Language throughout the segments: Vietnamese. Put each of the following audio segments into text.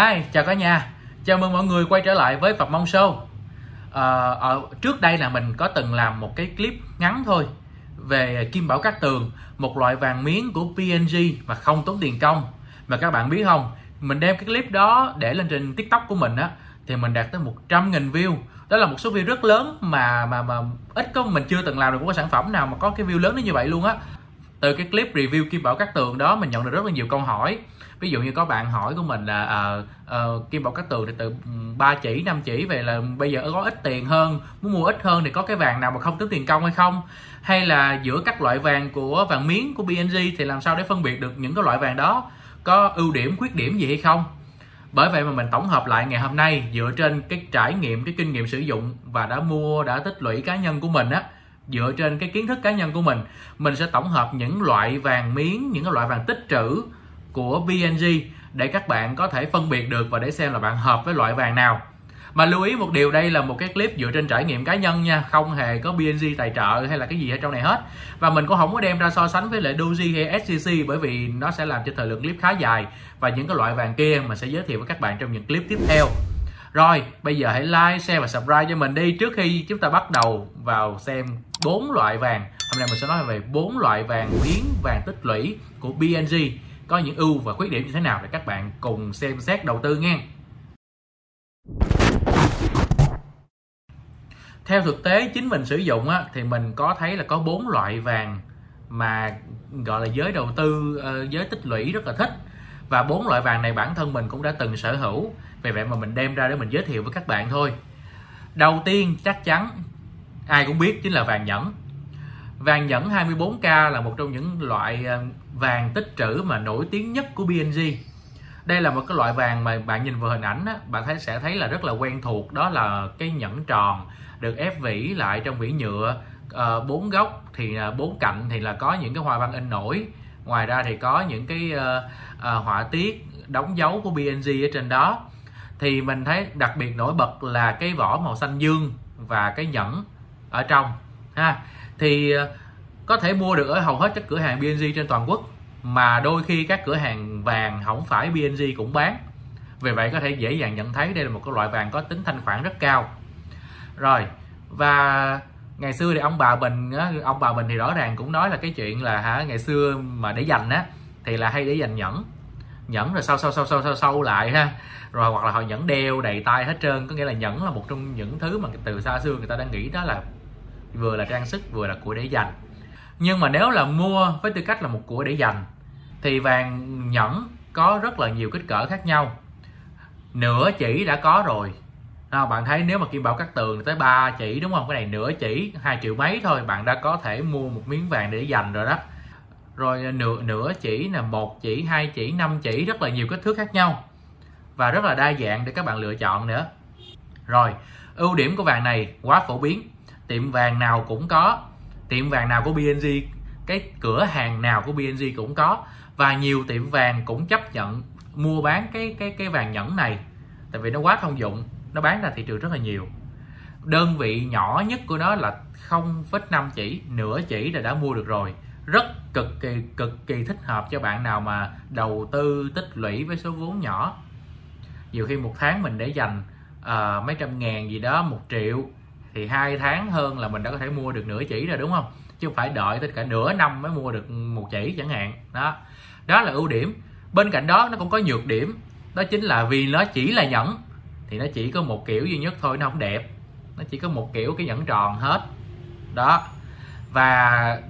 Hi, chào cả nhà. Chào mừng mọi người quay trở lại với Phạm Mong Show. À, ở trước đây là mình có từng làm một cái clip ngắn thôi về kim bảo cát tường, một loại vàng miếng của PNG mà không tốn tiền công. Mà các bạn biết không, mình đem cái clip đó để lên trên TikTok của mình á thì mình đạt tới 100.000 view. Đó là một số view rất lớn mà mà mà ít có mình chưa từng làm được một cái sản phẩm nào mà có cái view lớn đến như vậy luôn á. Từ cái clip review kim bảo cát tường đó mình nhận được rất là nhiều câu hỏi ví dụ như có bạn hỏi của mình là à, à, kim bảo cát tường thì từ 3 chỉ 5 chỉ về là bây giờ có ít tiền hơn muốn mua ít hơn thì có cái vàng nào mà không tính tiền công hay không? Hay là giữa các loại vàng của vàng miếng của BNG thì làm sao để phân biệt được những cái loại vàng đó có ưu điểm khuyết điểm gì hay không? Bởi vậy mà mình tổng hợp lại ngày hôm nay dựa trên cái trải nghiệm cái kinh nghiệm sử dụng và đã mua đã tích lũy cá nhân của mình á dựa trên cái kiến thức cá nhân của mình mình sẽ tổng hợp những loại vàng miếng những cái loại vàng tích trữ của BNG để các bạn có thể phân biệt được và để xem là bạn hợp với loại vàng nào. Mà lưu ý một điều, đây là một cái clip dựa trên trải nghiệm cá nhân nha, không hề có BNG tài trợ hay là cái gì ở trong này hết. Và mình cũng không có đem ra so sánh với lại Doji hay SCC bởi vì nó sẽ làm cho thời lượng clip khá dài và những cái loại vàng kia mà sẽ giới thiệu với các bạn trong những clip tiếp theo. Rồi, bây giờ hãy like, share và subscribe cho mình đi. Trước khi chúng ta bắt đầu vào xem bốn loại vàng, hôm nay mình sẽ nói về bốn loại vàng miếng vàng tích lũy của BNG có những ưu và khuyết điểm như thế nào để các bạn cùng xem xét đầu tư nha. Theo thực tế chính mình sử dụng á, thì mình có thấy là có bốn loại vàng mà gọi là giới đầu tư ờ, giới tích lũy rất là thích. Và bốn loại vàng này bản thân mình cũng đã từng sở hữu vì vậy mà mình đem ra để mình giới thiệu với các bạn thôi. Đầu tiên chắc chắn ai cũng biết chính là vàng nhẫn vàng nhẫn 24k là một trong những loại ờ, vàng tích trữ mà nổi tiếng nhất của BNG đây là một cái loại vàng mà bạn nhìn vào hình ảnh á, bạn thấy sẽ thấy là rất là quen thuộc. Đó là cái nhẫn tròn được ép vỉ lại trong vỉ nhựa ờ, bốn góc thì ờ, bốn cạnh thì là có những cái hoa văn in nổi. Ngoài ra thì có những cái họa tiết đóng dấu của BNG ở trên đó. Thì mình thấy đặc biệt nổi bật là cái vỏ màu xanh dương và cái nhẫn ở trong ha thì ờ, có thể mua được ở hầu hết các cửa hàng BNG trên toàn quốc, mà đôi khi các cửa hàng vàng không phải BNG cũng bán. Vì vậy có thể dễ dàng nhận thấy đây là một cái loại vàng có tính thanh khoản rất cao. Rồi, và ngày xưa thì ông bà mình ông bà mình thì rõ ràng cũng nói là cái chuyện là, hả, ngày xưa mà để dành á, thì là hay để dành nhẫn. Nhẫn rồi sau sau sau sau sau sau lại ha. Rồi hoặc là họ nhẫn đeo, đầy tay hết trơn, có nghĩa là nhẫn là một trong những thứ mà từ xa xưa người ta đang nghĩ đó là vừa là trang sức vừa là của để dành. Nhưng mà nếu là mua với tư cách là một của để dành thì vàng nhẫn có rất là nhiều kích cỡ khác nhau. Nửa chỉ đã có rồi. À, bạn thấy nếu mà kim bảo cắt tường tới 3 chỉ đúng không? Cái này nửa chỉ hai triệu mấy thôi bạn đã có thể mua một miếng vàng để dành rồi đó. Rồi nửa nửa chỉ là một chỉ hai chỉ năm chỉ rất là nhiều kích thước khác nhau. Và rất là đa dạng để các bạn lựa chọn nữa. Rồi ưu điểm của vàng này quá phổ biến tiệm vàng nào cũng có. Tiệm vàng nào của BNG cái cửa hàng nào của BNG cũng có. Và nhiều tiệm vàng cũng chấp nhận mua bán cái cái cái vàng nhẫn này. Tại vì nó quá thông dụng nó bán ra thị trường rất là nhiều. Đơn vị nhỏ nhất của nó là 0,5 chỉ nửa chỉ là đã mua được rồi. Rất cực kỳ cực kỳ thích hợp cho bạn nào mà đầu tư tích lũy với số vốn nhỏ. Nhiều khi một tháng mình để dành uh, mấy trăm ngàn gì đó một triệu thì hai tháng hơn là mình đã có thể mua được nửa chỉ rồi, đúng không? Chứ không phải đợi tới cả nửa năm mới mua được một chỉ chẳng hạn. Đó. Đó là ưu điểm. Bên cạnh đó, nó cũng có nhược điểm. Đó chính là vì nó chỉ là nhẫn, thì nó chỉ có một kiểu duy nhất thôi, nó không đẹp. Nó chỉ có một kiểu cái nhẫn tròn hết. Đó. Và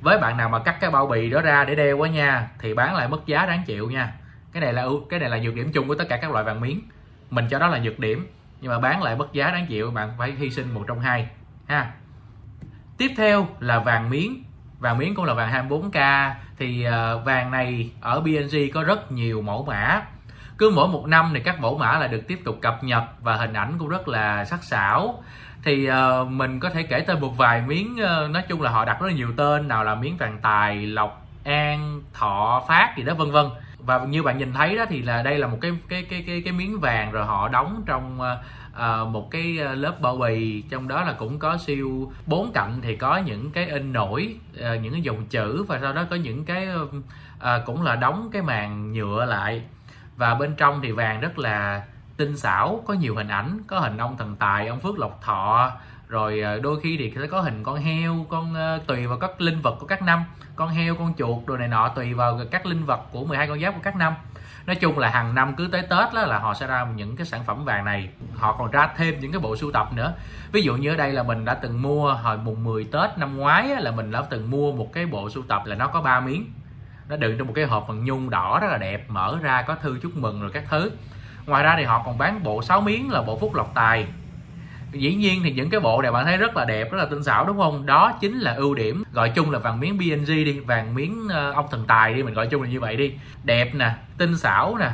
với bạn nào mà cắt cái bao bì đó ra để đeo quá nha, thì bán lại mất giá đáng chịu nha. Cái này là ưu, cái này là nhược điểm chung của tất cả các loại vàng miếng. Mình cho đó là nhược điểm nhưng mà bán lại mất giá đáng chịu bạn phải hy sinh một trong hai ha. Tiếp theo là vàng miếng. Vàng miếng cũng là vàng 24k thì ờ, vàng này ở BNG có rất nhiều mẫu mã. Cứ mỗi một năm thì các mẫu mã là được tiếp tục cập nhật và hình ảnh cũng rất là sắc sảo. Thì uh, mình có thể kể tên một vài miếng uh, nói chung là họ đặt rất là nhiều tên nào là miếng vàng tài lộc an thọ phát gì đó vân vân và như bạn nhìn thấy đó thì là đây là một cái cái cái cái cái miếng vàng rồi họ đóng trong uh, một cái ờ, lớp bao bì. Trong đó là cũng có siêu bốn cạnh thì có những cái in nổi uh, những cái dòng chữ và sau đó có những cái uh, cũng là đóng cái màn nhựa lại. Và bên trong thì vàng rất là tinh xảo có nhiều hình ảnh có hình ông thần tài ông phước lộc thọ rồi ờ, đôi khi thì sẽ có hình con heo, con ờ, tùy vào các linh vật của các năm. Con heo, con chuột đồ này nọ tùy vào các linh vật của 12 con giáp của các năm. Nói chung là hàng năm cứ tới tết đó là họ sẽ ra những cái sản phẩm vàng này. Họ còn ra thêm những cái bộ sưu tập nữa. Ví dụ như ở đây là mình đã từng mua hồi mùng 10 tết năm ngoái là mình đã từng mua một cái bộ sưu tập là nó có 3 miếng. Nó đựng trong một cái hộp bằng nhung đỏ rất là đẹp, mở ra có thư chúc mừng rồi các thứ. Ngoài ra thì họ còn bán bộ 6 miếng là bộ phúc lộc tài dĩ nhiên thì những cái bộ này bạn thấy rất là đẹp rất là tinh xảo đúng không? Đó chính là ưu điểm gọi chung là vàng miếng BNG đi vàng miếng ờ, ông thần tài đi mình gọi chung là như vậy đi. Đẹp nè tinh xảo nè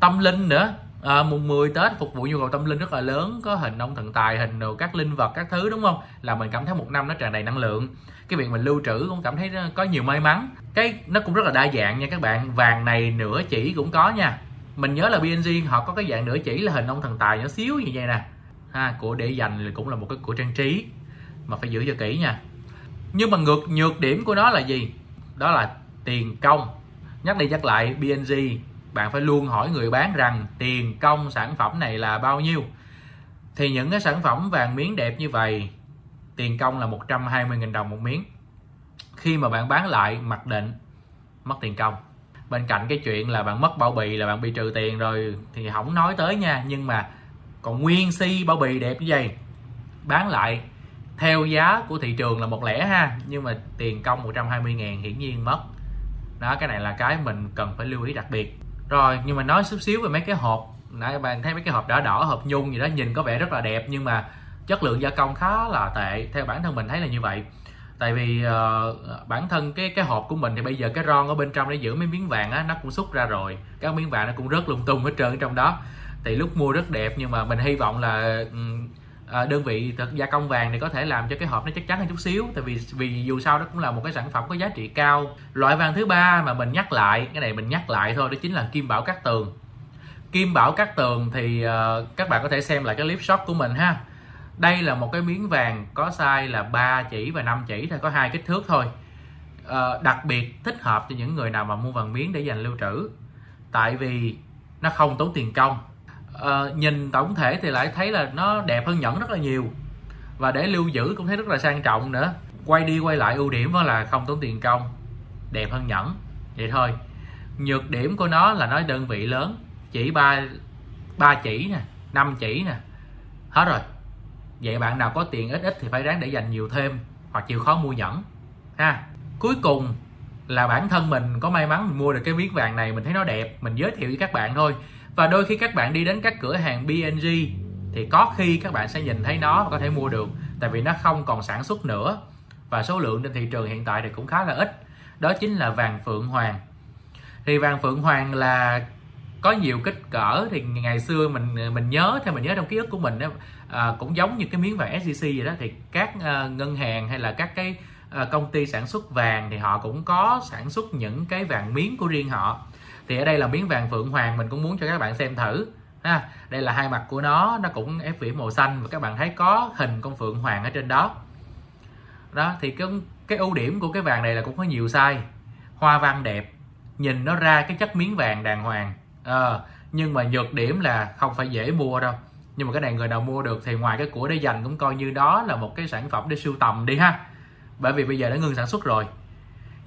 tâm linh nữa. À, mùng 10 Tết phục vụ nhu cầu tâm linh rất là lớn có hình ông thần tài hình đồ các linh vật các thứ đúng không? Là mình cảm thấy một năm nó tràn đầy năng lượng. Cái việc mình lưu trữ cũng cảm thấy ờ, có nhiều may mắn. Cái nó cũng rất là đa dạng nha các bạn vàng này nửa chỉ cũng có nha. Mình nhớ là BNG họ có cái dạng nửa chỉ là hình ông thần tài nhỏ xíu như vậy nè ha, của để dành cũng là một cái của trang trí mà phải giữ cho kỹ nha. Nhưng mà ngược, nhược điểm của nó là gì? Đó là tiền công. Nhắc đi nhắc lại BNG bạn phải luôn hỏi người bán rằng tiền công sản phẩm này là bao nhiêu. Thì những cái sản phẩm vàng miếng đẹp như vậy, tiền công là 120.000 đồng một miếng. Khi mà bạn bán lại, mặc định, mất tiền công. Bên cạnh cái chuyện là bạn mất bao bì là bạn bị trừ tiền rồi, thì không nói tới nha. Nhưng mà còn nguyên si bao bì đẹp như vậy bán lại theo giá của thị trường là một lẻ ha nhưng mà tiền công 120 ngàn hiển nhiên mất. Đó cái này là cái mình cần phải lưu ý đặc biệt. Rồi nhưng mà nói chút xíu về mấy cái hộp. Nãy bạn thấy mấy cái hộp đỏ đỏ hộp nhung gì đó nhìn có vẻ rất là đẹp nhưng mà chất lượng gia công khá là tệ. Theo bản thân mình thấy là như vậy. Tại vì uh, bản thân cái cái hộp của mình thì bây giờ cái ron ở bên trong để giữ mấy miếng vàng á nó cũng xúc ra rồi. Các miếng vàng nó cũng rất lung tung hết trơn ở trong đó thì lúc mua rất đẹp nhưng mà mình hy vọng là ừ, à, đơn vị gia công vàng thì có thể làm cho cái hộp nó chắc chắn hơn chút xíu. Tại vì vì dù sao đó cũng là một cái sản phẩm có giá trị cao. Loại vàng thứ ba mà mình nhắc lại cái này mình nhắc lại thôi đó chính là kim bảo cát tường. Kim bảo cát tường thì uh, các bạn có thể xem lại cái clip shop của mình ha. Đây là một cái miếng vàng có size là 3 chỉ và 5 chỉ thôi có hai kích thước thôi. Uh, đặc biệt thích hợp cho những người nào mà mua vàng miếng để dành lưu trữ. Tại vì nó không tốn tiền công uh, nhìn tổng thể thì lại thấy là nó đẹp hơn nhẫn rất là nhiều. Và để lưu giữ cũng thấy rất là sang trọng nữa. Quay đi quay lại ưu điểm đó là không tốn tiền công. Đẹp hơn nhẫn. Vậy thôi. Nhược điểm của nó là nó đơn vị lớn. Chỉ ba ba chỉ nè năm chỉ nè. Hết rồi. Vậy bạn nào có tiền ít ít thì phải ráng để dành nhiều thêm hoặc chịu khó mua nhẫn. Ha. Cuối cùng là bản thân mình có may mắn mình mua được cái miếng vàng này mình thấy nó đẹp mình giới thiệu với các bạn thôi và đôi khi các bạn đi đến các cửa hàng BNG thì có khi các bạn sẽ nhìn thấy nó và có thể mua được tại vì nó không còn sản xuất nữa. Và số lượng trên thị trường hiện tại thì cũng khá là ít. Đó chính là vàng phượng hoàng. Thì vàng phượng hoàng là có nhiều kích cỡ thì ngày xưa mình mình nhớ theo mình nhớ trong ký ức của mình đó, à, cũng giống như cái miếng vàng SJC vậy đó. Thì các à, ngân hàng hay là các cái à, công ty sản xuất vàng thì họ cũng có sản xuất những cái vàng miếng của riêng họ thì ở đây là miếng vàng phượng hoàng mình cũng muốn cho các bạn xem thử ha. Đây là hai mặt của nó nó cũng ép vỉ màu xanh và các bạn thấy có hình con phượng hoàng ở trên đó. Đó thì cái cái ưu điểm của cái vàng này là cũng có nhiều size. Hoa văn đẹp nhìn nó ra cái chất miếng vàng đàng hoàng. À, nhưng mà nhược điểm là không phải dễ mua đâu. Nhưng mà cái này người nào mua được thì ngoài cái của để dành cũng coi như đó là một cái sản phẩm để sưu tầm đi ha. Bởi vì bây giờ đã ngừng sản xuất rồi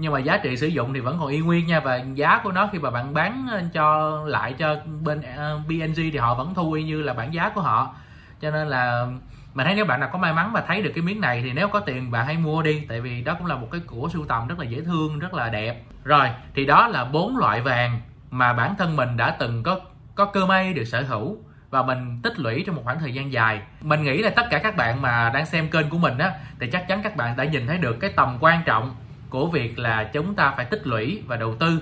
nhưng mà giá trị sử dụng thì vẫn còn y nguyên nha. Và giá của nó khi mà bạn bán ờ, cho lại cho bên ờ, BNG thì họ vẫn thu y như là bản giá của họ. Cho nên là mình thấy nếu bạn nào có may mắn mà thấy được cái miếng này thì nếu có tiền bạn hãy mua đi. Tại vì đó cũng là một cái của sưu tầm rất là dễ thương, rất là đẹp. Rồi, thì đó là bốn loại vàng mà bản thân mình đã từng có có cơ may được sở hữu và mình tích lũy trong một khoảng thời gian dài. Mình nghĩ là tất cả các bạn mà đang xem kênh của mình á, thì chắc chắn các bạn đã nhìn thấy được cái tầm quan trọng của việc là chúng ta phải tích lũy và đầu tư.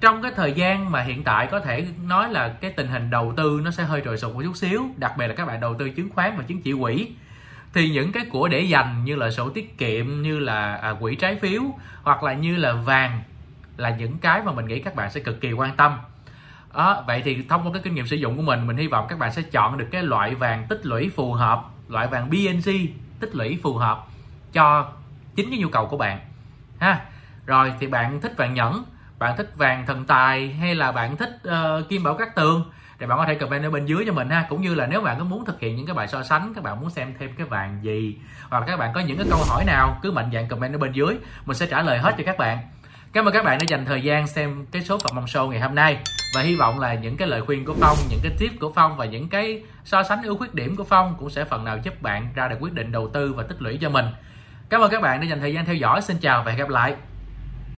Trong cái thời gian mà hiện tại có thể nói là cái tình hình đầu tư nó sẽ hơi trồi sụt một chút xíu đặc biệt là các bạn đầu tư chứng khoán và chứng chỉ quỹ thì những cái của để dành như là sổ tiết kiệm như là à, quỹ trái phiếu hoặc là như là vàng là những cái mà mình nghĩ các bạn sẽ cực kỳ quan tâm. À, vậy thì thông qua cái kinh nghiệm sử dụng của mình mình hy vọng các bạn sẽ chọn được cái loại vàng tích lũy phù hợp loại vàng BNG tích lũy phù hợp cho chính cái nhu cầu của bạn ha. Rồi thì bạn thích vàng nhẫn bạn thích vàng thần tài hay là bạn thích uh, kim bảo cát tường? Thì bạn có thể comment ở bên dưới cho mình ha. Cũng như là nếu bạn có muốn thực hiện những cái bài so sánh các bạn muốn xem thêm cái vàng gì hoặc là các bạn có những cái câu hỏi nào cứ mạnh dạn comment ở bên dưới. Mình sẽ trả lời hết cho các bạn. Cảm ơn các bạn đã dành thời gian xem cái số phận mong show ngày hôm nay. Và hy vọng là những cái lời khuyên của phong những cái tip của phong và những cái so sánh ưu khuyết điểm của phong cũng sẽ phần nào giúp bạn ra được quyết định đầu tư và tích lũy cho mình cảm ơn các bạn đã dành thời gian theo dõi. Xin chào và hẹn gặp lại.